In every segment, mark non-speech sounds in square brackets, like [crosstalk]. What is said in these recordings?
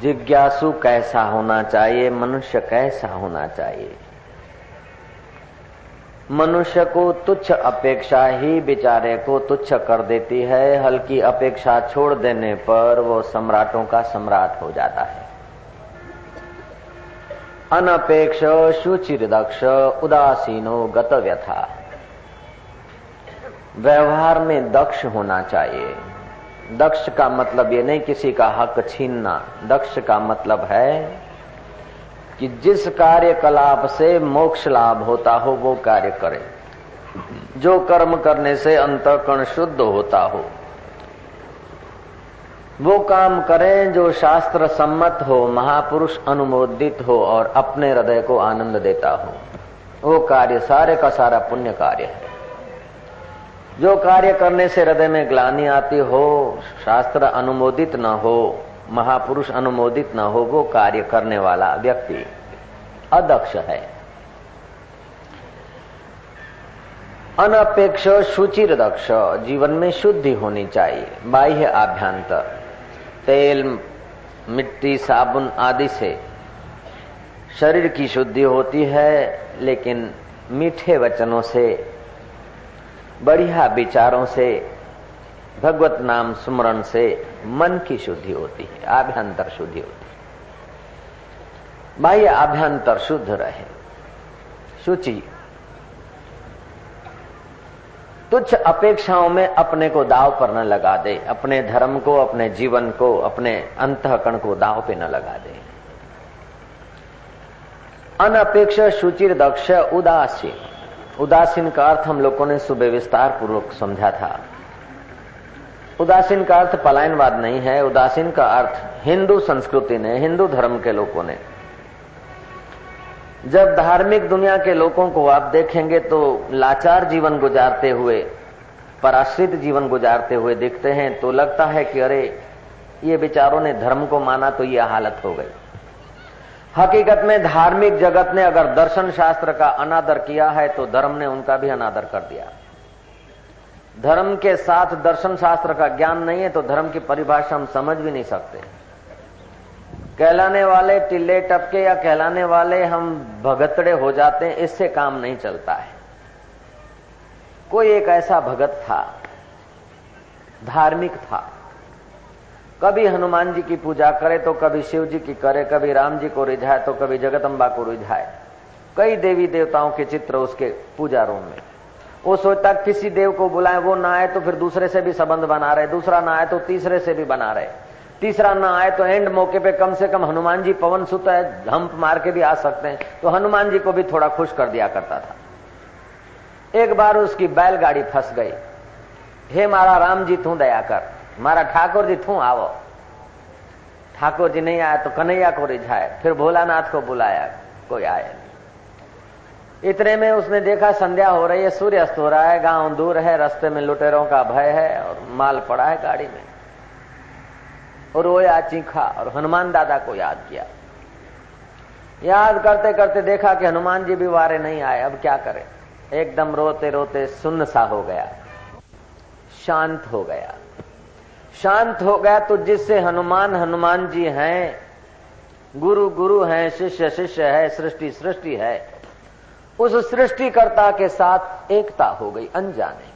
जिज्ञासु कैसा होना चाहिए, मनुष्य कैसा होना चाहिए? मनुष्य को तुच्छ अपेक्षा ही बेचारे को तुच्छ कर देती है। हल्की अपेक्षा छोड़ देने पर वो सम्राटों का सम्राट हो जाता है। अनपेक्ष सुचिर दक्ष उदासीनो गत व्यथा व्यवहार में दक्ष होना चाहिए। दक्ष का मतलब ये नहीं किसी का हक छीनना। दक्ष का मतलब है कि जिस कार्यकलाप से मोक्ष लाभ होता हो, वो कार्य करे। जो कर्म करने से अंतकरण शुद्ध होता हो, वो काम करें जो शास्त्र सम्मत हो, महापुरुष अनुमोदित हो और अपने हृदय को आनंद देता हो। वो कार्य सारे का सारा पुण्य कार्य है। जो कार्य करने से हृदय में ग्लानी आती हो, शास्त्र अनुमोदित न हो, महापुरुष अनुमोदित न हो, वो कार्य करने वाला व्यक्ति अदक्ष है। अनपेक्ष सुचिर दक्ष, जीवन में शुद्धि होनी चाहिए। बाह्य आभ्यंतर तेल, मिट्टी, साबुन आदि से शरीर की शुद्धि होती है, लेकिन मीठे वचनों से बढ़िया विचारों से, भगवत नाम स्मरण से मन की शुद्धि होती है आभ्यंतर शुद्धि होती है। बाह्य आभ्यंतर शुद्ध रहे। शुचि। तुच्छ अपेक्षाओं में अपने को दाव पर न लगा दे, अपने धर्म को, अपने जीवन को, अपने अंतकण को दाव पे न लगा दे। अनपेक्ष शुचिर दक्ष उदासीन। उदासीन का अर्थ हम लोगों ने सुबह विस्तार पूर्वक समझा था। उदासीन का अर्थ पलायनवाद नहीं है, उदासीन का अर्थ हिंदू संस्कृति ने, हिंदू धर्म के लोगों ने। जब धार्मिक दुनिया के लोगों को आप देखेंगे तो लाचार जीवन गुजारते हुए, पराश्रित जीवन गुजारते हुए दिखते हैं तो लगता है कि अरे, ये विचारों ने धर्म को माना तो ये हालत हो गई। हकीकत में धार्मिक जगत ने अगर दर्शन शास्त्र का अनादर किया है तो धर्म ने उनका भी अनादर कर दिया। धर्म के साथ दर्शन शास्त्र का ज्ञान नहीं है तो धर्म की परिभाषा हम समझ भी नहीं सकते। कहलाने वाले टिल्ले टपके या कहलाने वाले हम भगतड़े हो जाते हैं, इससे काम नहीं चलता है। कोई एक ऐसा भगत था, धार्मिक था। कभी हनुमान जी की पूजा करे तो कभी शिव जी की करे, कभी राम जी को रिझाए तो कभी जगत जगदम्बा को रिझाए। कई देवी देवताओं के चित्र उसके पूजा रूम में। वो सोचता किसी देव को बुलाए, वो ना आए तो फिर दूसरे से भी संबंध बना रहे, दूसरा ना आए तो तीसरे से भी बना रहे। तीसरा ना आए तो एंड मौके पे कम से कम हनुमान जी पवन सुत है धम्प मार के भी आ सकते हैं। तो हनुमान जी को भी थोड़ा खुश कर दिया करता था। एक बार उसकी बैलगाड़ी फंस गई। हे मारा राम जी तू दया कर। मारा ठाकुर जी थू आओ ठाकुर जी नहीं आया तो कन्हैया को रिझाए फिर भोलानाथ को बुलाया कोई आया नहीं इतने में उसने देखा संध्या हो रही है सूर्य अस्त हो रहा है गाँव दूर है रास्ते में लुटेरों का भय है और माल पड़ा है गाड़ी में और रोया चीखा और हनुमान दादा को याद किया याद करते करते देखा कि हनुमान जी भी वारे नहीं आए अब क्या करें एकदम रोते रोते सुन्न सा हो गया शांत हो गया शांत हो गया तो जिससे हनुमान हनुमान जी हैं, गुरु गुरु हैं, शिष्य शिष्य है, सृष्टि सृष्टि है, उस सृष्टिकर्ता के साथ एकता हो गई अनजाने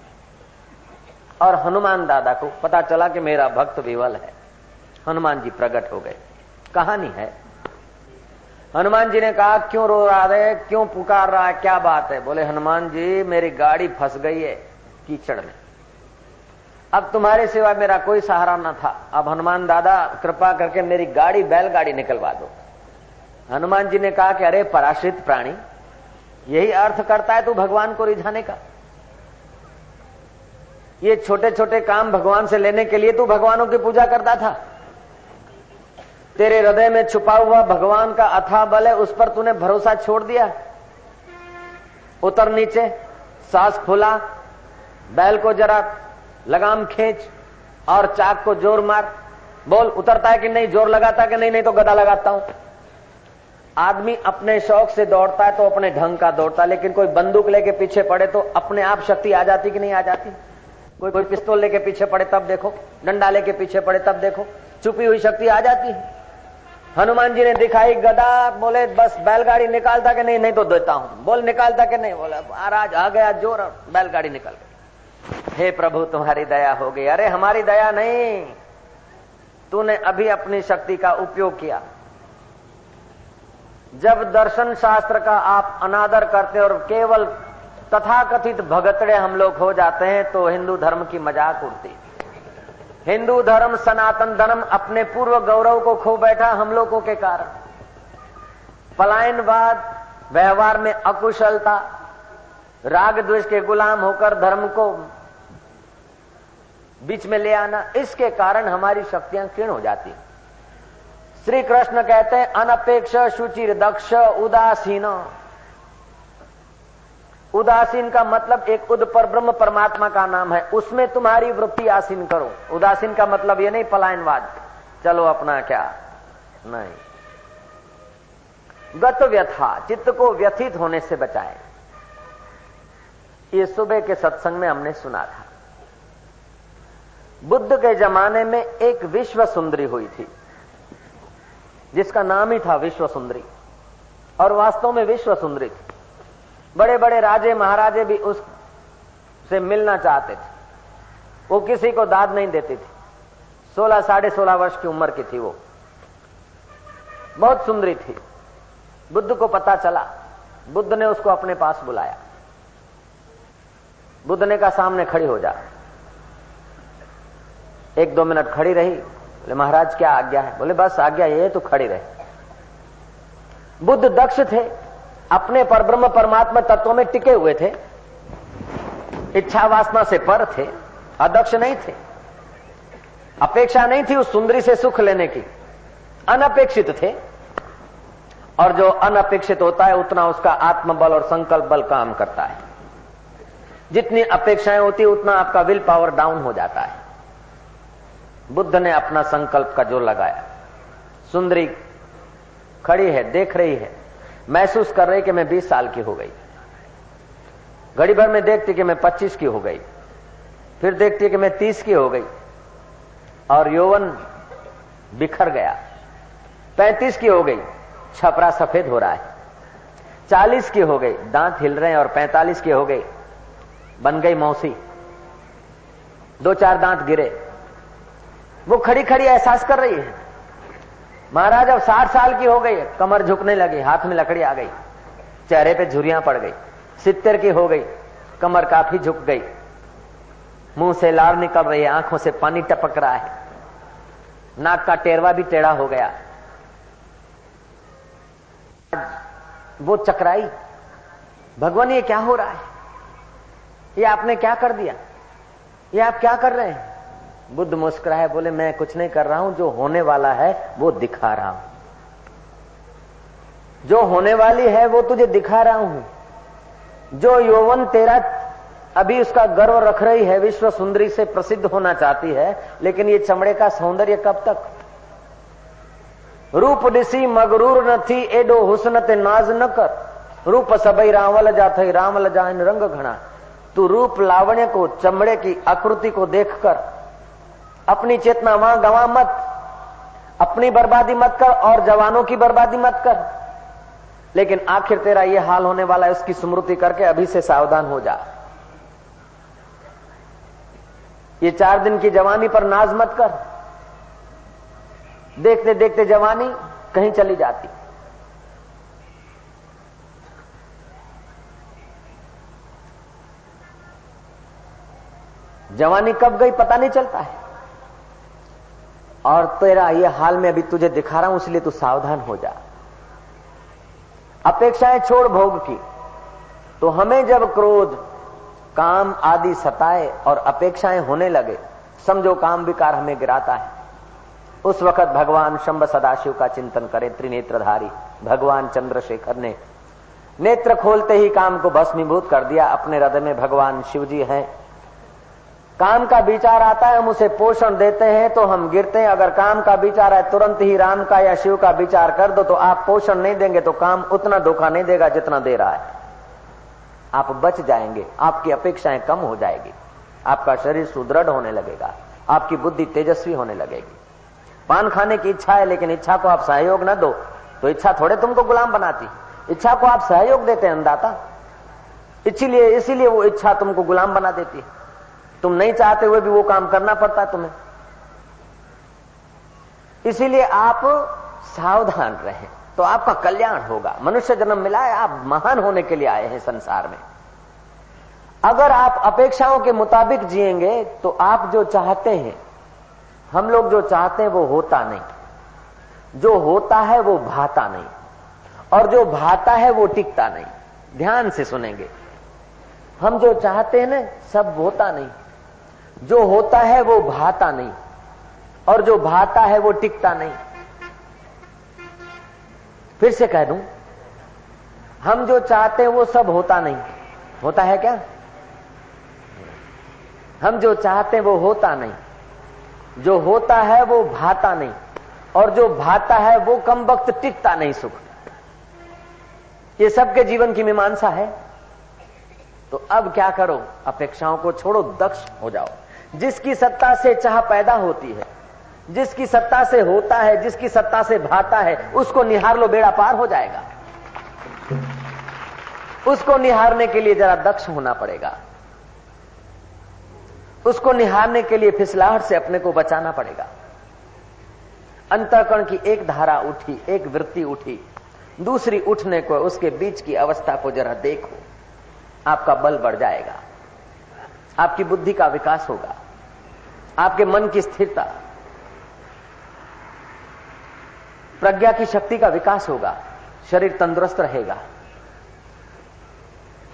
और हनुमान दादा को पता चला कि मेरा भक्त विवल है। हनुमान जी प्रकट हो गए। कहानी है। हनुमान जी ने कहा, क्यों रो रहा है? क्यों पुकार रहा है? क्या बात है? बोले, हनुमान जी, मेरी गाड़ी फंस गई है कीचड़ में। अब तुम्हारे सिवा मेरा कोई सहारा न था। अब हनुमान दादा, कृपा करके मेरी गाड़ी, बैलगाड़ी निकलवा दो। हनुमान जी ने कहा कि अरे, पराश्रित प्राणी, यही अर्थ करता है तू भगवान को रिझाने का। ये छोटे छोटे काम भगवान से लेने के लिए तू भगवानों की पूजा करता था। तेरे हृदय में छुपा हुआ भगवान का अथा बल है, उस पर तूने भरोसा छोड़ दिया। उतर नीचे, सांस खुला, बैल को जरा लगाम खींच और चाक को ज़ोर मार। बोल, उतरता है कि नहीं? ज़ोर लगाता है कि नहीं? नहीं तो गदा लगाता हूँ। आदमी अपने शौक से दौड़ता है तो अपने ढंग का दौड़ता है, लेकिन कोई बंदूक लेके पीछे पड़े तो अपने आप शक्ति आ जाती कि नहीं आ जाती? कोई कोई पिस्तौल लेके पीछे पड़े तब देखो, डंडा लेके पीछे पड़े तब देखो, छुपी हुई शक्ति आ जाती है। हनुमान जी ने दिखाई, गदा बोले, बस बैलगाड़ी निकालता कि नहीं? नहीं तो देता हूँ। बोल, निकालता कि नहीं? बोला महाराज आ गया ज़ोर और बैलगाड़ी निकल गई हे प्रभु, तुम्हारी दया हो गई। अरे, हमारी दया नहीं। तूने अभी अपनी शक्ति का उपयोग किया। जब दर्शन शास्त्र का आप अनादर करते और केवल तथाकथित भगतड़े हम लोग हो जाते हैं तो हिंदू धर्म की मज़ाक उड़ती। हिंदू धर्म, सनातन धर्म अपने पूर्व गौरव को खो बैठा हम लोगों के कारण। पलायनवाद, व्यवहार में अकुशलता राग द्वेष के गुलाम होकर धर्म को बीच में ले आना, इसके कारण हमारी शक्तियाँ क्षीण हो जाती श्री कृष्ण कहते हैं, अनपेक्ष शुचिर दक्ष, उदासीन। उदासीन का मतलब एक उद पर ब्रह्म परमात्मा का नाम है। उसमें तुम्हारी वृत्ति आसीन करो। उदासीन का मतलब ये नहीं, पलायनवाद। चलो अपना क्या? नहीं। गत व्यथा, चित्त को व्यथित होने से बचाए। ये सुबह के सत्संग में हमने सुना था। बुद्ध के जमाने में एक विश्व सुंदरी हुई थी, जिसका नाम ही था विश्व सुंदरी और वास्तव में विश्व सुंदरी थी। बड़े बड़े राजे, महाराजे भी उस से मिलना चाहते थे। वो किसी को दाद नहीं देती थी। सोलह, साढ़े सोलह वर्ष की उम्र की थी वो। बहुत सुंदरी थी। बुद्ध को पता चला। बुद्ध ने उसको अपने पास बुलाया। बुद्ध ने कहा सामने खड़ी हो जा। एक दो मिनट खड़ी रही, बोले, महाराज, क्या आज्ञा है? बोले, बस आज्ञा ये तो खड़ी रहे। बुद्ध दक्ष थे, अपने पर ब्रह्म परमात्मा तत्व में टिके हुए थे, इच्छा वासना से पर थे, अदक्ष नहीं थे। अपेक्षा नहीं थी उस सुंदरी से सुख लेने की, अनपेक्षित थे। और जो अनपेक्षित होता है, उतना उसका आत्मबल और संकल्प बल काम करता है। जितनी अपेक्षाएँ होती है, उतना आपका विल पावर डाउन हो जाता है। बुद्ध ने अपना संकल्प का ज़ोर लगाया। सुंदरी खड़ी है, देख रही है। महसूस कर रही कि मैं 20 साल की हो गई। घड़ी भर में देखती कि मैं 25 की हो गई। फिर देखती कि मैं 30 की हो गई। और यौवन बिखर गया। 35 की हो गई। छपरा सफ़ेद हो रहा है। 40 की हो गई। दांत हिल रहे हैं और 45 की हो गई। बन गई मौसी। दो चार दांत गिरे। वो खड़ी खड़ी एहसास कर रही है। महाराज, अब साठ साल की हो गई कमर झुकने लगी, हाथ में लकड़ी आ गई। चेहरे पे झुरियाँ पड़ गई। सितर की हो गई। कमर काफ़ी झुक गई। मुँह से लार निकल रही है, आँखों से पानी टपक रहा है। नाक का टेरवा भी टेढ़ा हो गया। वो चकराई। भगवान, ये क्या हो रहा है? ये आपने क्या कर दिया? ये आप क्या कर रहे हैं? बुद्ध मुस्कुराए, बोले, मैं कुछ नहीं कर रहा हूँ, जो होने वाला है, वो दिखा रहा हूँ। जो होने वाली है, वो तुझे दिखा रहा हूँ। जो यौवन तेरा, अभी उसका गर्व रख रही है, विश्व सुंदरी से प्रसिद्ध होना चाहती है, लेकिन ये चमड़े का सौंदर्य कब तक? रूप ॾिसी मगरूर न थी, एडो ते नाज़ न कर। रूप सबई रावल जा रावल जा इन रंग घना तू रूप लावण्य को, चमड़े की आकृति को देखकर, अपनी चेतना वहाँ गवा मत। अपनी बर्बादी मत कर और जवानों की बर्बादी मत कर। लेकिन आखिर तेरा यह हाल होने वाला है, उसकी स्मृति करके अभी से सावधान हो जा। ये चार दिन की जवानी पर नाज मत कर। देखते देखते जवानी कहीं चली जाती। जवानी कब गई पता नहीं चलता है। और तेरा ये हाल में अभी तुझे दिखा रहा हूँ, इसलिए तू सावधान हो जा। अपेक्षाएँ छोड़ भोग की। तो हमें जब क्रोध, काम आदि सताए और अपेक्षाएँ होने लगे, समझो काम विकार हमें गिराता है। उस वक्त भगवान शंभ सदाशिव का चिंतन करें, त्रिनेत्रधारी, भगवान चंद्रशेखर ने। नेत्र खोलते ही काम को भस्मीभूत कर दिया। अपने हृदय में भगवान शिव जी हैं। काम का विचार आता है, हम उसे पोषण देते हैं तो हम गिरते हैं। अगर काम का विचार है, तुरंत ही राम का या शिव का विचार कर दो तो आप पोषण नहीं देंगे तो काम उतना धोखा नहीं देगा जितना दे रहा है। आप बच जाएँगे, आपकी अपेक्षाएँ कम हो जाएगी, आपका शरीर सुदृढ़ होने लगेगा, आपकी बुद्धि तेजस्वी होने लगेगी। पान खाने की इच्छा है, लेकिन इच्छा को आप सहयोग न दो तो इच्छा थोड़े तुमको गुलाम बनाती। इच्छा को आप सहयोग देते हैं अंदाता इसीलिए इसीलिए वो इच्छा तुमको गुलाम बना देती है। तुम नहीं चाहते हुए भी वो काम करना पड़ता है तुम्हें। इसीलिए आप सावधान रहें तो आपका कल्याण होगा। मनुष्य जन्म मिला है, आप महान होने के लिए आए हैं संसार में। अगर आप अपेक्षाओं के मुताबिक जिएँगे तो आप जो चाहते हैं, हम लोग जो चाहते हैं वो होता नहीं। जो होता है वो भाता नहीं। और जो भाता है वो टिकता नहीं। ध्यान से सुनेंगे। हम जो चाहते हैं ना, सब होता नहीं। जो होता है वो भाता नहीं, और जो भाता है वो टिकता नहीं। फिर से कह दूँ, हम जो चाहते हैं वो सब होता नहीं। होता है क्या? हम जो चाहते हैं वो होता नहीं। जो होता है वो भाता नहीं, और जो भाता है वो कम वक्त टिकता नहीं सुख। ये सबके जीवन की मीमांसा है। तो अब क्या करो? अपेक्षाओं को छोड़ो, दक्ष हो जाओ। जिसकी सत्ता से चाह पैदा होती है, जिसकी सत्ता से होता है, जिसकी सत्ता से भाता है, उसको निहार लो, बेड़ा पार हो जाएगा। उसको निहारने के लिए जरा दक्ष होना पड़ेगा। उसको निहारने के लिए फिसलाहट से अपने को बचाना पड़ेगा। अंतकरण की एक धारा उठी, एक वृत्ति उठी, दूसरी उठने को, उसके बीच की अवस्था को जरा देखो, आपका बल बढ़ जाएगा। आपकी बुद्धि का विकास होगा, आपके मन की स्थिरता, प्रज्ञा की शक्ति का विकास होगा, शरीर तंदुरुस्त रहेगा।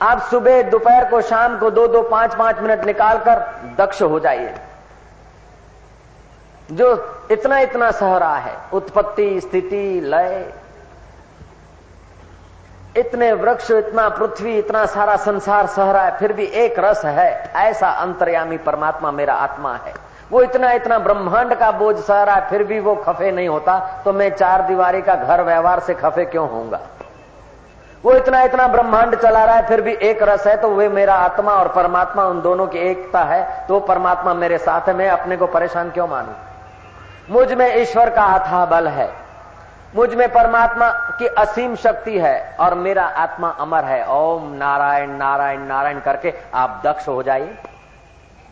आप सुबह, दोपहर को, शाम को दो दो, पाँच पाँच मिनट निकालकर दक्ष हो जाइए। जो इतना इतना सह रहा है, उत्पत्ति, स्थिति, लय इतने वृक्ष, इतना पृथ्वी, इतना सारा संसार सह रहा है, फिर भी एक रस है। ऐसा अंतर्यामी परमात्मा मेरा आत्मा है। वो इतना इतना ब्रह्मांड का बोझ सह रहा है, फिर भी वो खफे नहीं होता तो मैं चार दीवारी का घर व्यवहार से खफे क्यों होऊँगा? वो इतना इतना ब्रह्मांड चला रहा है, फिर भी एक रस है तो वे मेरा आत्मा और परमात्मा, उन दोनों की एकता है तो परमात्मा मेरे साथ है, मैं अपने को परेशान क्यों मानू? मुझमें ईश्वर का अथा बल है। मुझमें परमात्मा की असीम शक्ति है और मेरा आत्मा अमर है। ओम नारायण नारायण नारायण करके आप दक्ष हो जाइए।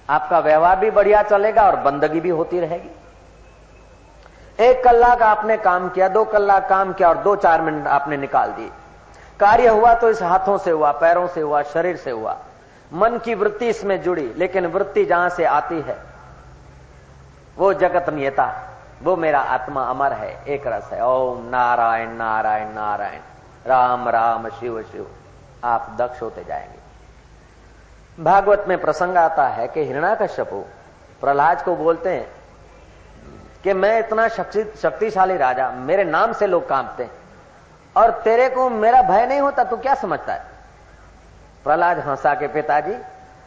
आपका व्यवहार भी बढ़िया चलेगा और बंदगी भी होती रहेगी। एक कलाक आपने काम किया, दो कलाक काम किया और दो चार मिनट आपने निकाल दिए। कार्य हुआ तो इस हाथों से हुआ, पैरों से हुआ, शरीर से हुआ। मन की वृत्ति इसमें जुड़ी, लेकिन वृत्ति जहाँ से आती है, वो जगत नियता वो मेरा आत्मा अमर है, एक रस है। ओम नारायण नारायण नारायण। राम राम, शिव शिव। आप दक्ष होते जाएँगे। भागवत में प्रसंग आता है कि हिरणाकश्यपु प्रहलाद को बोलते हैं कि मैं इतना शक्तिशाली राजा, मेरे नाम से लोग कांपते हैं। और तेरे को मेरा भय नहीं होता, तू क्या समझता है? प्रहलाद हंसा के पिताजी,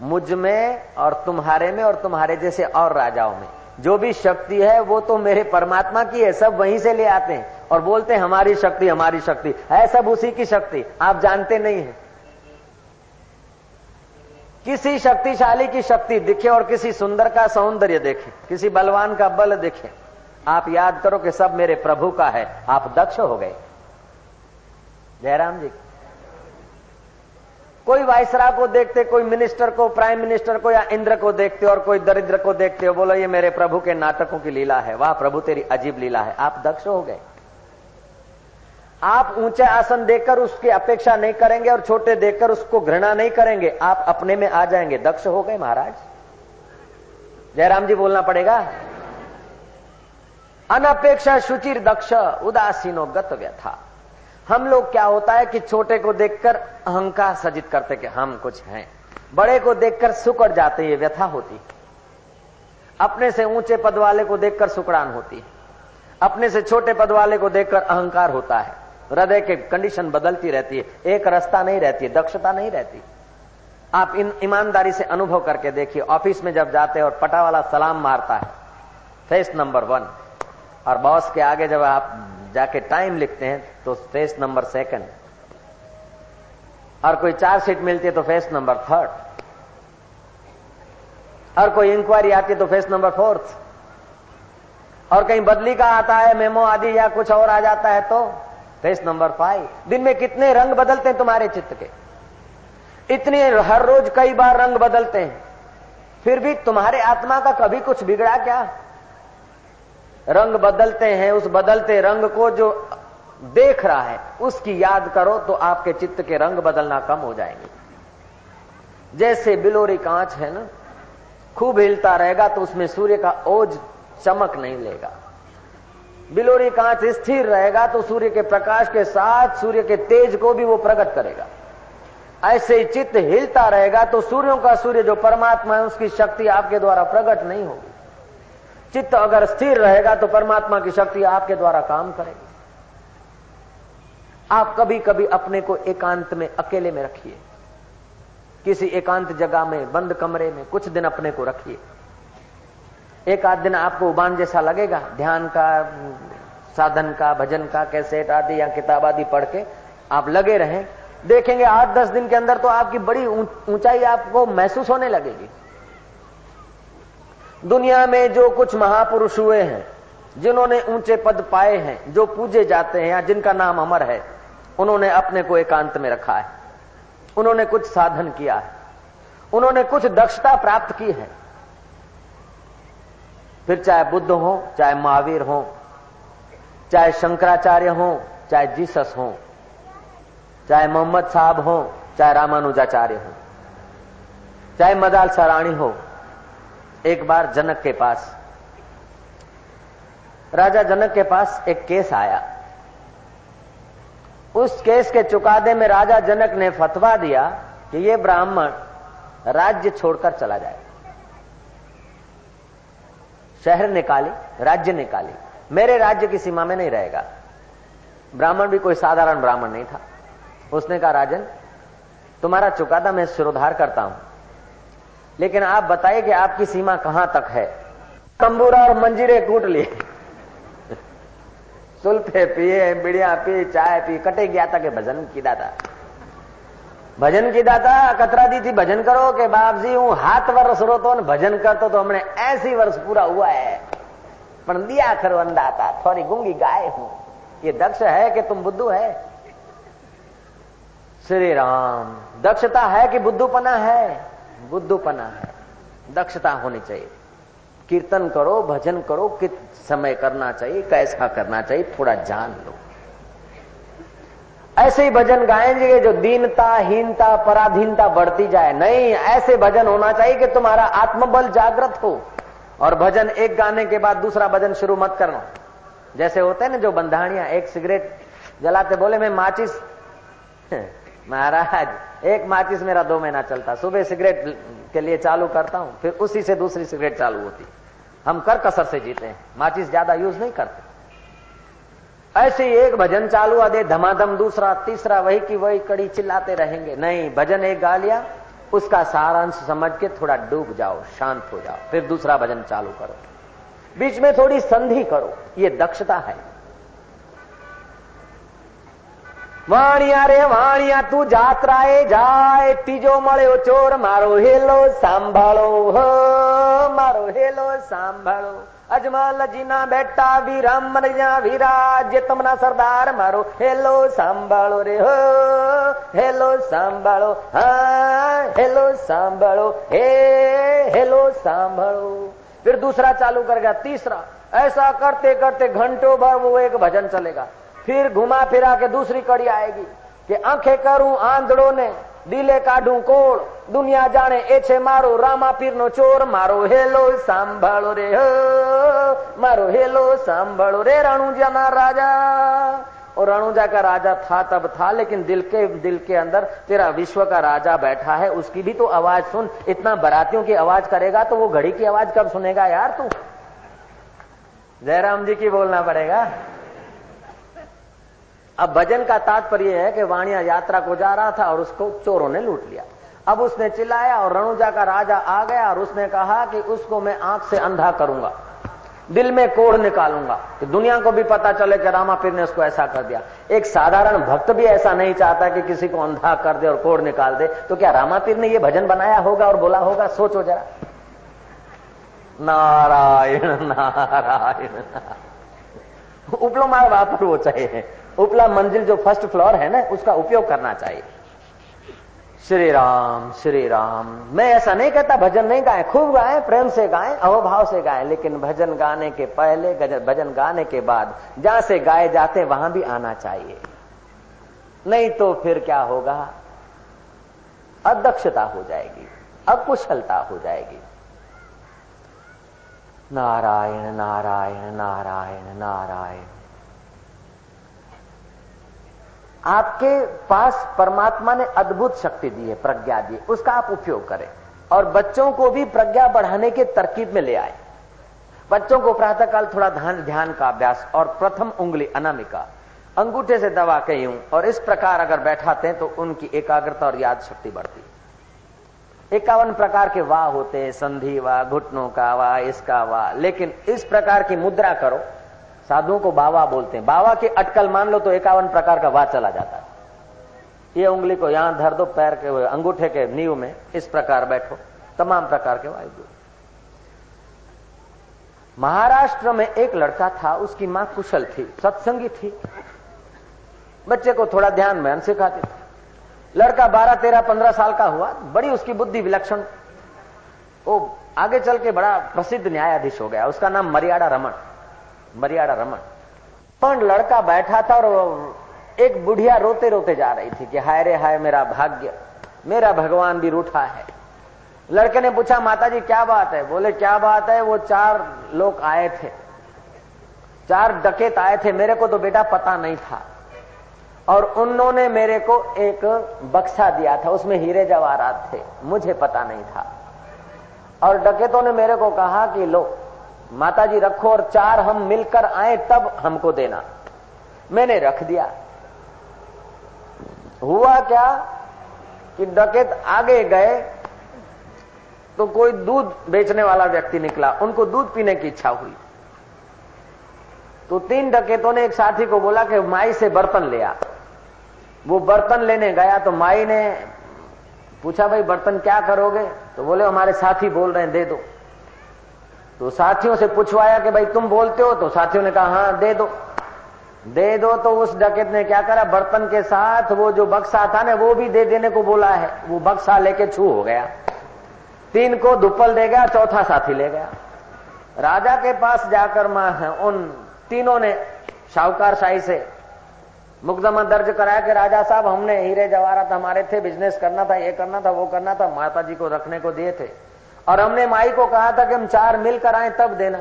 मुझमें और तुम्हारे में और तुम्हारे जैसे और राजाओं में। जो भी शक्ति है, वो तो मेरे परमात्मा की है, सब वहीं से ले आते हैं और बोलते हैं, हमारी शक्ति हमारी शक्ति। है सब उसी की शक्ति, आप जानते नहीं है। किसी शक्तिशाली की शक्ति दिखे और किसी सुंदर का सौंदर्य देखे, किसी बलवान का बल देखे, आप याद करो कि सब मेरे प्रभु का है, आप दक्ष हो गए। जयराम जी। कोई वायसरा को देखते, कोई मिनिस्टर को, प्राइम मिनिस्टर को या इंद्र को देखते और कोई दरिद्र को देखते हो, बोलो, ये मेरे प्रभु के नाटकों की लीला है, वाह, प्रभु तेरी अजीब लीला है। आप दक्ष हो गए। आप ऊँचे आसन देकर उसकी अपेक्षा नहीं करेंगे और छोटे देखकर उसको घृणा नहीं करेंगे। आप अपने में आ जाएँगे। दक्ष हो गए महाराज। जयराम जी बोलना पड़ेगा। अनपेक्षा शुचिर दक्ष, उदासीनो गत व्यथा। हम लोग क्या होता है कि छोटे को देखकर अहंकार सजित करते कि हम कुछ हैं। बड़े को देखकर सुकड़ जाते, ये व्यथा होती। अपने से ऊँचे पद वाले को देखकर सुकड़ान होती। अपने से छोटे पद वाले को देखकर अहंकार होता है। हृदय के कंडीशन बदलती रहती है। एक रास्ता नहीं रहती, दक्षता नहीं रहती। आप इन ईमानदारी से अनुभव करके देखिए, ऑफ़िस में जब जाते हैं और पटा वाला सलाम मारता है। फेस नंबर वन और बॉस के आगे जब आप जाके टाइम लिखते हैं तो फेस नंबर सेकंड और कोई चार सीट मिलती है तो फेस नंबर थर्ड और कोई इंक्वायरी आती है तो फेस नंबर फोर्थ और कहीं बदली का आता है मेमो आदि या कुछ और आ जाता है तो फेस नंबर फाइव दिन में कितने रंग बदलते हैं तुम्हारे चित्त के? इतने हर रोज कई बार रंग बदलते हैं। फिर भी तुम्हारे आत्मा का कभी कुछ बिगड़ा क्या? रंग बदलते हैं, उस बदलते रंग को जो देख रहा है, उसकी याद करो तो आपके चित्त के रंग बदलना कम हो जाएँगे। जैसे बिलोरी कांच है ना, खूब हिलता रहेगा तो उसमें सूर्य का ओज चमक नहीं लेगा। बिलोरी कांच स्थिर रहेगा तो सूर्य के प्रकाश के साथ सूर्य के तेज को भी वो प्रकट करेगा। ऐसे ही चित्त हिलता रहेगा तो सूर्यों का सूर्य जो परमात्मा है, उसकी शक्ति आपके द्वारा प्रकट नहीं होगी। चित्त अगर स्थिर रहेगा तो परमात्मा की शक्ति आपके द्वारा काम करेगी। आप कभी कभी अपने को एकांत में अकेले में रखिए। किसी एकांत जगह में, बंद कमरे में, कुछ दिन अपने को रखिए। एक आध दिन आपको उबान जैसा लगेगा, ध्यान का, साधन का, भजन का, कैसेट आदि या किताब आदि पढ़ के आप लगे रहें। देखेंगे आठ दस दिन के अंदर तो आपकी बड़ी ऊंचाई आपको महसूस होने लगेगी। दुनिया में जो कुछ महापुरुष हुए हैं, जिन्होंने ऊँचे पद पाए हैं, जो पूजे जाते हैं या जिनका नाम अमर है, उन्होंने अपने को एकांत में रखा है। उन्होंने कुछ साधन किया है। उन्होंने कुछ दक्षता प्राप्त की है। फिर चाहे बुद्ध हो, चाहे महावीर हो, चाहे शंकराचार्य हो, चाहे जीसस हो, चाहे मोहम्मद साहब हो, चाहे रामानुजाचार्य हो, चाहे मदाल सराणी हो एक बार जनक के पास। राजा जनक के पास एक केस आया। उस केस के चुकादे में राजा जनक ने फतवा दिया कि ये ब्राह्मण राज्य छोड़कर चला जाए। शहर निकाली, राज्य निकाली। मेरे राज्य की सीमा में नहीं रहेगा। ब्राह्मण भी कोई साधारण ब्राह्मण नहीं था। उसने कहा, राजन, तुम्हारा चुकादा मैं सिरोधार करता हूँ। लेकिन आप बताइए कि आपकी सीमा कहाँ तक है? तंबूरा और मंजीरे कूट लिए। सुल्फे पिए, बिड़िया पी, चाय पी, कटे गया था कि भजन की दाता। भजन की दाता, कतरा दी थी भजन करो के बाप जी हूँ हाथ वर्ष रोतो ने भजन करतो तो हमने ऐसी वर्ष पूरा हुआ है। पर दिया खरो अंदाता थोड़ी गुंगी गाय हूँ। ये दक्ष है कि तुम बुद्धू है? श्री राम, दक्षता है कि बुद्धूपना है? बुद्धूपना है। दक्षता होनी चाहिए। कीर्तन करो, भजन करो, कित समय करना चाहिए, कैसा करना चाहिए, थोड़ा जान लो। ऐसे ही भजन गाएँगे जो दीनता, हीनता, पराधीनता बढ़ती जाए। नहीं, ऐसे भजन होना चाहिए कि तुम्हारा आत्मबल जागृत हो। और भजन एक गाने के बाद दूसरा भजन शुरू मत करना। जैसे होते हैं ना जो बंधानिया, एक सिगरेट जलाते, बोले, मैं माचिस, [laughs] महाराज एक माचिस मेरा दो महीना चलता। सुबह सिगरेट के लिए चालू करता हूँ, फिर उसी से दूसरी सिगरेट चालू होती। हम कर कसर से जीते हैं। माचिस ज़्यादा यूज़ नहीं करते। ऐसे ही एक भजन चालू आ दे धमाधम, दूसरा, तीसरा, वही की वही कड़ी चिल्लाते रहेंगे। नहीं, भजन एक गा लिया उसका सारांश समझ के थोड़ा डूब जाओ, शांत हो जाओ, फिर दूसरा भजन चालू करो। बीच में थोड़ी संधि करो। ये दक्षता है। વાણિયા રે વાણિયા તું જાત્રાએ જાય ત્રીજો મળ્યો ચોર મારો હેલો સાંભળો હો મારો હેલો સાંભળો અજમલજીના બેટા વિરામ વિરાજ્ય તમના સરદાર મારો હેલો સાંભળો રે હો હેલો સાંભળો હા હેલો સાંભળો હે હેલો સાંભળો फिर दूसरा चालू करेगा तीसरा ऐसा करते करते घंटों भर वो एक भजन चलेगा फिर घुमा फिरा के दूसरी कड़ी आएगी कि आँखें करूँ, आंधड़ो ने काढू कोड़ दुनिया जाने मारो, रामा पीर नो चोर, मारो हेलो सांभळो रे, हो, मारो हेलो सांभळो रे, रणुजा ना राजा। और रणुजा का राजा था, तब था, लेकिन दिल के दिल के अंदर तेरा विश्व का राजा बैठा है, उसकी भी तो आवाज़ सुन, इतना बरातियों की आवाज़ करेगा तो वो घड़ी की आवाज़ कब सुनेगा यार तू? जयराम जी की बोलना पड़ेगा। अब भजन का तात्पर्य है कि वाणिया यात्रा को जा रहा था और उसको चोरों ने लूट लिया। अब उसने चिल्लाया और रणुजा का राजा आ गया और उसने कहा कि उसको मैं आँख से अंधा करूँगा दिल में कोढ़ निकालूँगा। कि दुनिया को भी पता चले कि रामा फिर ने उसको ऐसा कर दिया। एक साधारण भक्त भी ऐसा नहीं चाहता कि किसी को अंधा कर दे और कोढ़ निकाल दे। तो क्या रामापीर ने यह भजन बनाया होगा और बोला होगा? सोचो जरा। नारायण नारायण, नारायण। उपलो माल वापरવો चाहिए उपला मंजिल जो फ़र्स्ट फ्लोर है ना, उसका उपयोग करना चाहिए। श्री राम श्री राम। मैं ऐसा नहीं कहता, भजन नहीं गाए, खूब गाए, प्रेम से गाए, अहोभाव से गाए, लेकिन भजन गाने के पहले भजन गाने के बाद, जहाँ से गाए जाते वहाँ भी आना चाहिए। नहीं तो फिर क्या होगा? अदक्षता हो जाएगी, अकुशलता हो जाएगी। नारायण नारायण नारायण नारायण। आपके पास परमात्मा ने अद्भुत शक्ति दी है, प्रज्ञा दी उसका आप उपयोग करें। और बच्चों को भी प्रज्ञा बढ़ाने के तरकीब में ले आए। बच्चों को प्रातःकाल थोड़ा ध्यान ध्यान का अभ्यास और प्रथम उंगली अनामिका, अंगूठे से दबा के यूँ, और इस प्रकार अगर बैठाते हैं तो उनकी एकाग्रता और याद शक्ति बढ़ती इक्यावन प्रकार के वाह होते हैं, संधि वाह, घुटनों का वाह, इसका वाह। लेकिन इस प्रकार की मुद्रा करो, साधुओं को बावा बोलते हैं। बावा की अटकल मान लो तो इक्यावन प्रकार का वाह चला जाता है। ये उंगली को यहाँ धर दो, पैर के अंगूठे के नींव में, इस प्रकार बैठो, तमाम प्रकार के वायु। महाराष्ट्र में एक लड़का था, उसकी माँ कुशल थी, सत्संगी थी। बच्चे को थोड़ा ध्यान में सिखाती थी। लड़का बारह, तेरह, पंद्रह साल का हुआ, बड़ी उसकी बुद्धि विलक्षण। वो आगे चल के बड़ा प्रसिद्ध न्यायाधीश हो गया, उसका नाम मरियाड़ा रमन मरियाड़ा रमन पर लड़का बैठा था और एक बुढ़िया रोते रोते जा रही थी कि, हाय रे, हाय मेरा भाग्य, मेरा भगवान भी रूठा है। लड़के ने पूछा माता जी क्या बात है? बोले, क्या बात है, वो चार लोग आए थे, चार डकेत आए थे, मेरे को तो बेटा पता नहीं था। और उन्होंने मेरे को एक बक्सा दिया था, उसमें हीरे जवाहरात थे, मुझे पता नहीं था। और डकेतों ने मेरे को कहा कि लो माता जी रखो और चार हम मिलकर आए, तब हमको देना। मैंने रख दिया। हुआ क्या कि डकेत आगे गए तो कोई दूध बेचने वाला व्यक्ति निकला, उनको दूध पीने की इच्छा हुई। तो तीन डकेतों ने एक साथी को बोला कि माई से बर्तन ले आ। वो बर्तन लेने गया तो माई ने पूछा, भाई, बर्तन क्या करोगे? तो बोले, हमारे साथी बोल रहे हैं, दे दो। तो साथियों से पूछवाया कि, भाई, तुम बोलते हो? तो साथियों ने कहा हाँ दे दो। दे दो तो उस डकेत ने क्या करा, बर्तन के साथ वो जो बक्सा था ना, वो भी दे देने को बोला है। वो बक्सा लेके छू हो गया। तीन को दुपल दे गया, चौथा साथी ले गया। राजा के पास जाकर माँ उन तीनों ने शाहूकार शाही से मुकदमा दर्ज कराया कि राजा साहब, हमने हीरे जवाहरात हमारे थे बिज़नेस करना था, ये करना था, वो करना था माता जी को रखने को दिए थे। और हमने माई को कहा था कि हम चार मिलकर आए, तब देना।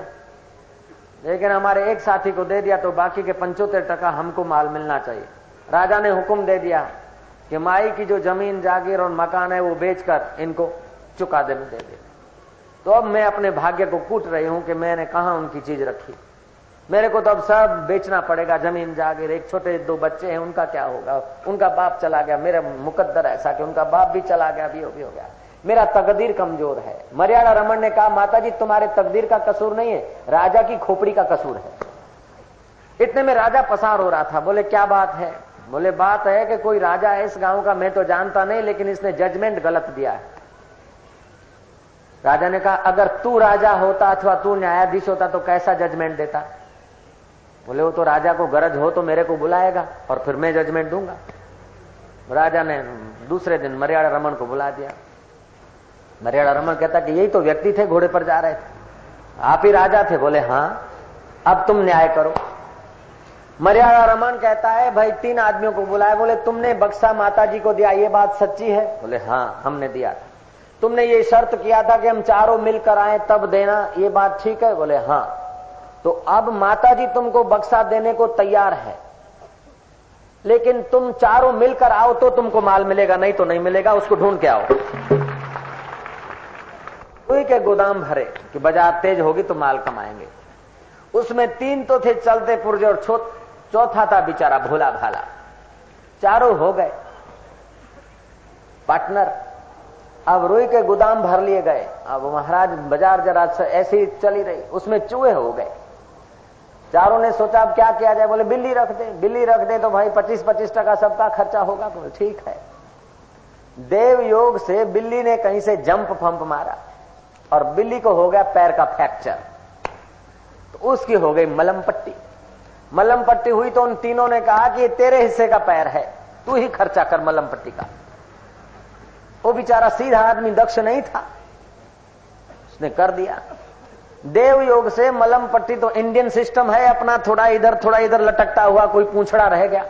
लेकिन हमारे एक साथी को दे दिया तो बाकी के पंचोत्तर टका हमको माल मिलना चाहिए। राजा ने हुक्म दे दिया कि माई की जो ज़मीन, जागीर और मकान है, वो बेचकर इनको चुका दे दे दे। तो अब मैं अपने भाग्य को कूट रही हूँ कि मैंने कहा उनकी चीज़ रखी। मेरे को तो अब सब बेचना पड़ेगा, ज़मीन जागीर एक छोटे दो बच्चे हैं, उनका क्या होगा? उनका बाप चला गया, मेरा मुकद्दर ऐसा कि उनका बाप भी चला गया, भी हो भी हो गया। मेरा तकदीर कमज़ोर है। मर्यादा रमन ने कहा माता जी तुम्हारे तकदीर का कसूर नहीं है, राजा की खोपड़ी का कसूर है। इतने में राजा पसार हो रहा था, बोले, क्या बात है? बोले, बात है कि कोई राजा है इस गाँव का, मैं तो जानता नहीं, लेकिन इसने जजमेंट गलत दिया है। राजा ने कहा, अगर तू राजा होता अथवा तू न्यायाधीश होता तो कैसा जजमेंट देता? बोले, वो तो राजा को गरज हो तो मेरे को बुलाएगा और फिर मैं जजमेंट दूँगा. राजा ने दूसरे दिन मर्यादा रमन को बुला दिया। मर्यादा रमन कहता कि यही तो व्यक्ति थे, घोड़े पर जा रहे थे। आप ही राजा थे। बोले हाँ अब तुम न्याय करो। मर्यादा रमन कहता है, भाई, तीन आदमियों को बुलाया। बोले, तुमने बक्सा माता जी को दिया, ये बात सच्ची है? बोले हाँ हमने दिया तुमने ये शर्त किया था कि हम चारों मिलकर आए, तब देना, ये बात ठीक है? बोले हाँ तो अब माता जी तुमको बक्सा देने को तैयार है। लेकिन तुम चारों मिलकर आओ तो तुमको माल मिलेगा, नहीं तो नहीं मिलेगा, उसको ढूंढ के आओ। रुई के गोदाम भरे कि बाज़ार तेज होगी तो माल कमाएँगे। उसमें तीन तो थे चलते पुरजे और चौथा था बेचारा भोला भाला। चारों हो गए। पार्टनर, अब रुई के गोदाम भर लिए गए। अब महाराज बाज़ार जरा ऐसी चली रही, उसमें चूहे हो गए। चारों ने सोचा, अब क्या किया जाए? बोले, बिल्ली रख दे, बिल्ली रख दे तो भाई पच्चीस पच्चीस टका सबका खर्चा होगा। बोले, ठीक है। देव योग से बिल्ली ने कहीं से जंप फंप मारा और बिल्ली को हो गया पैर का फ्रैक्चर। तो उसकी हो गई मलम पट्टी। मलम पट्टी हुई तो उन तीनों ने कहा कि ये तेरे हिस्से का पैर है, तू ही खर्चा कर मलम पट्टी का। वो बेचारा सीधा आदमी दक्ष नहीं था। उसने कर दिया। देव योग से मलम पट्टी तो इंडियन सिस्टम है, अपना थोड़ा इधर थोड़ा इधर लटकता हुआ कोई पूछड़ा रह गया।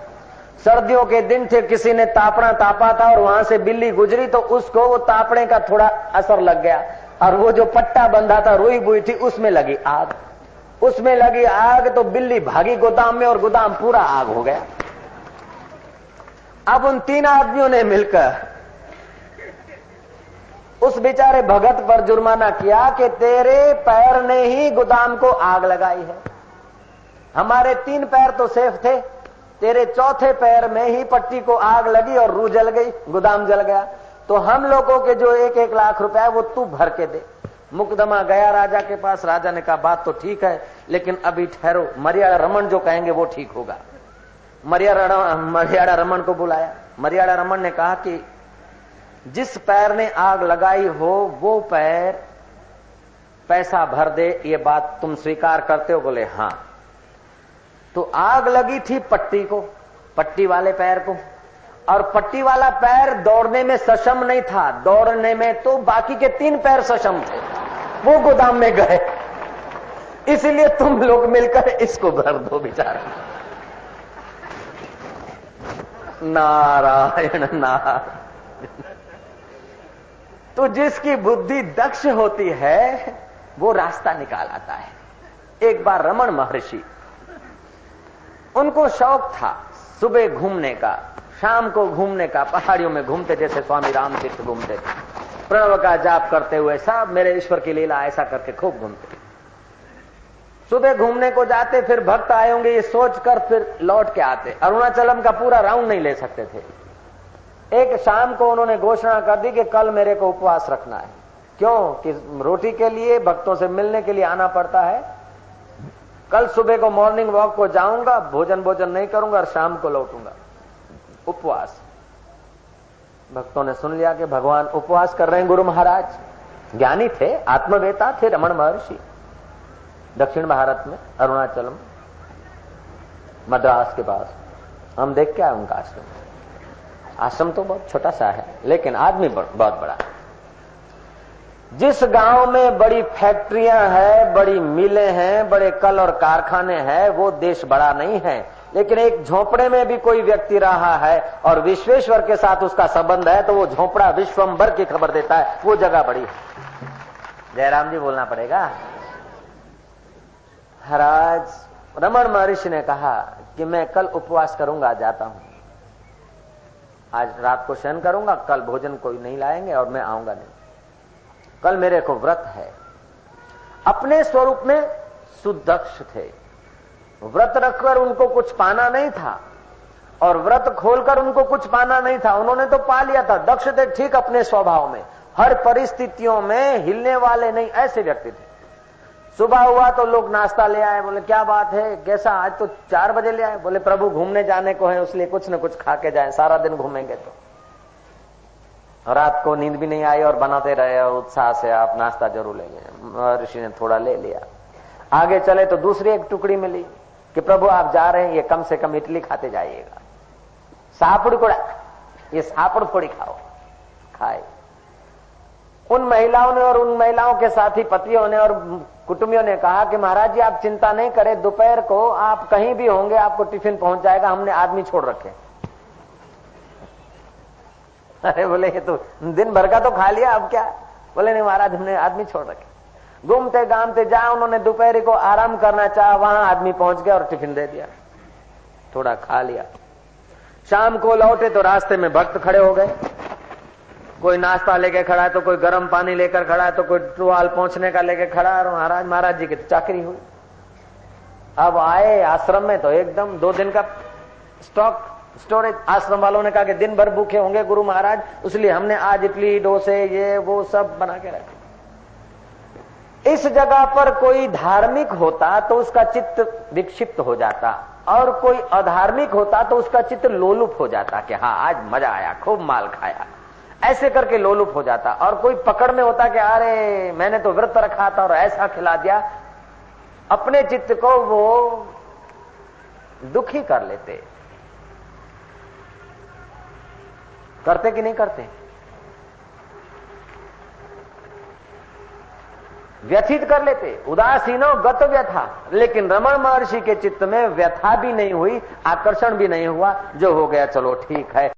सर्दियों के दिन थे, किसी ने तापना तापा था और वहाँ से बिल्ली गुजरी तो उसको वो तापने का थोड़ा असर लग गया। और वो जो पट्टा बंधा था, रोई बुई थी, उसमें लगी आग। उसमें लगी आग तो बिल्ली भागी गोदाम में और गोदाम पूरा आग हो गया। अब उन तीन आदमियों ने मिलकर उस बेचारे भगत पर जुर्माना किया कि तेरे पैर ने ही गोदाम को आग लगाई है। हमारे तीन पैर तो सेफ़ थे, तेरे चौथे पैर में ही पट्टी को आग लगी और रू जल गई, गोदाम जल गया। तो हम लोगों के जो एक एक लाख रुपया वो तू भर के दे। मुकदमा गया राजा के पास, राजा ने कहा, बात तो ठीक है, लेकिन अभी ठहरो। मरियाड़ा रमन जो कहेंगे, वो ठीक होगा। मरियाड़ा मरियाड़ा रमन को बुलाया। मरियाड़ा रमन ने कहा कि जिस पैर ने आग लगाई हो, वो पैर पैसा भर दे, ये बात तुम स्वीकार करते हो, बोले, हाँ। तो आग लगी थी पट्टी को, पट्टी वाले पैर को। और पट्टी वाला पैर दौड़ने में सक्षम नहीं था। दौड़ने में तो बाकी के तीन पैर सक्षम थे। वो गोदाम में गए। इसलिए तुम लोग मिलकर इसको भर दो, बेचारा। नारायण नारायण। तो जिसकी बुद्धि दक्ष होती है, वो रास्ता निकाल आता है। एक बार रमन महर्षि, उनको शौक था सुबह घूमने का, शाम को घूमने का, पहाड़ियों में घूमते जैसे स्वामी रामतीर्थ घूमते थे। प्रणव का जाप करते हुए सब मेरे ईश्वर की लीला ऐसा करके खूब घूमते। सुबह घूमने को जाते, फिर भक्त आए होंगे, ये सोचकर फिर लौट के आते। अरुणाचलम का पूरा राउंड नहीं ले सकते थे। एक शाम को उन्होंने घोषणा कर दी कि कल मेरे को उपवास रखना है। क्यों? कि रोटी के लिए, भक्तों से मिलने के लिए आना पड़ता है। कल सुबह को मॉर्निंग वॉक को जाऊँगा भोजन भोजन नहीं करूँगा और शाम को लौटूँगा। उपवास। भक्तों ने सुन लिया कि भगवान उपवास कर रहे हैं गुरु महाराज। ज्ञानी थे, आत्मवेता थे रमन महर्षि। दक्षिण भारत में अरुणाचलम मद्रास के पास। हम देख के आए उनका आश्रम। आश्रम तो बहुत छोटा सा है, लेकिन आदमी बहुत बड़ा है। जिस गाँव में बड़ी फैक्ट्रियाँ हैं, बड़ी मिलें हैं, बड़े कल और कारखाने हैं, वो देश बड़ा नहीं है। लेकिन एक झोपड़े में भी कोई व्यक्ति रहा है और विश्वेश्वर के साथ उसका संबंध है तो वो झोपड़ा विश्वम्बर की खबर देता है। वो जगह बड़ी है। जयराम जी बोलना पड़ेगा। हराज रमन महर्षि ने कहा कि मैं कल उपवास करूँगा, जाता हूँ। आज रात को शयन करूँगा, कल भोजन कोई नहीं लाएँगे और मैं आऊँगा नहीं। कल मेरे को व्रत है। अपने स्वरूप में सुदक्ष थे। व्रत रखकर उनको कुछ पाना नहीं था और व्रत खोलकर उनको कुछ पाना नहीं था। उन्होंने तो पा लिया था। दक्ष थे ठीक अपने स्वभाव में। हर परिस्थितियों में हिलने वाले नहीं, ऐसे व्यक्ति थे। सुबह हुआ तो लोग नाश्ता ले आए, बोले, क्या बात है? कैसा? आज तो चार बजे ले आए। बोले, प्रभु, घूमने जाने को है इसलिए कुछ न कुछ खा के जाए, सारा दिन घूमेंगे तो। रात को नींद भी नहीं आई और बनाते रहे और उत्साह से आप नाश्ता ज़रूर लेंगे। ऋषि ने थोड़ा ले लिया। आगे चले तो दूसरी एक टुकड़ी मिली कि, प्रभु, आप जा रहे हैं, ये कम से कम इडली खाते जाइएगा। सापुड़ कोड़ा, ये सापुड़ थोड़ी खाओ। खाए। उन महिलाओं ने और उन महिलाओं के साथी पतियों ने और कुटुंबियों ने कहा कि महाराज जी, आप चिंता नहीं करें, दोपहर को आप कहीं भी होंगे, आपको टिफ़िन पहुँच जाएगा, हमने आदमी छोड़ रखे [laughs] अरे बोले, ये तो दिन भर का तो खा लिया, अब क्या? बोले, नहीं महाराज, हमने आदमी छोड़ रखे घूमते गामते जा उन्होंने दोपहर को आराम करना चाहा, वहाँ आदमी पहुँच गया और टिफ़िन दे दिया। थोड़ा खा लिया। शाम को लौटे तो रास्ते में भक्त खड़े हो गए। कोई नाश्ता लेके खड़ा है तो कोई गर्म पानी लेकर खड़ा है तो कोई टुआल पहुँचने का लेके खड़ा है। महाराज महाराज जी की तो चाकरी हुई। अब आए आश्रम में तो एकदम दो दिन का स्टॉक, स्टोरेज आश्रम वालों ने कहा कि दिन भर भूखे होंगे गुरु महाराज, इसलिए हमने आज इडली, डोसे, ये, वो सब बना के रखे। इस जगह पर कोई धार्मिक होता तो उसका चित्त विक्षिप्त हो जाता, और कोई अधार्मिक होता तो उसका चित्त लोलुप हो जाता कि हाँ आज मज़ा आया, खूब माल खाया। ऐसे करके लोलुप हो जाता। और कोई पकड़ में होता कि, अरे, मैंने तो व्रत रखा था और ऐसा खिला दिया। अपने चित्त को वो दुखी कर लेते। करते कि नहीं करते? व्यथित कर लेते। उदासीनो गत व्यथा। लेकिन रमण महर्षि के चित्त में व्यथा भी नहीं हुई, आकर्षण भी नहीं हुआ। जो हो गया, चलो ठीक है।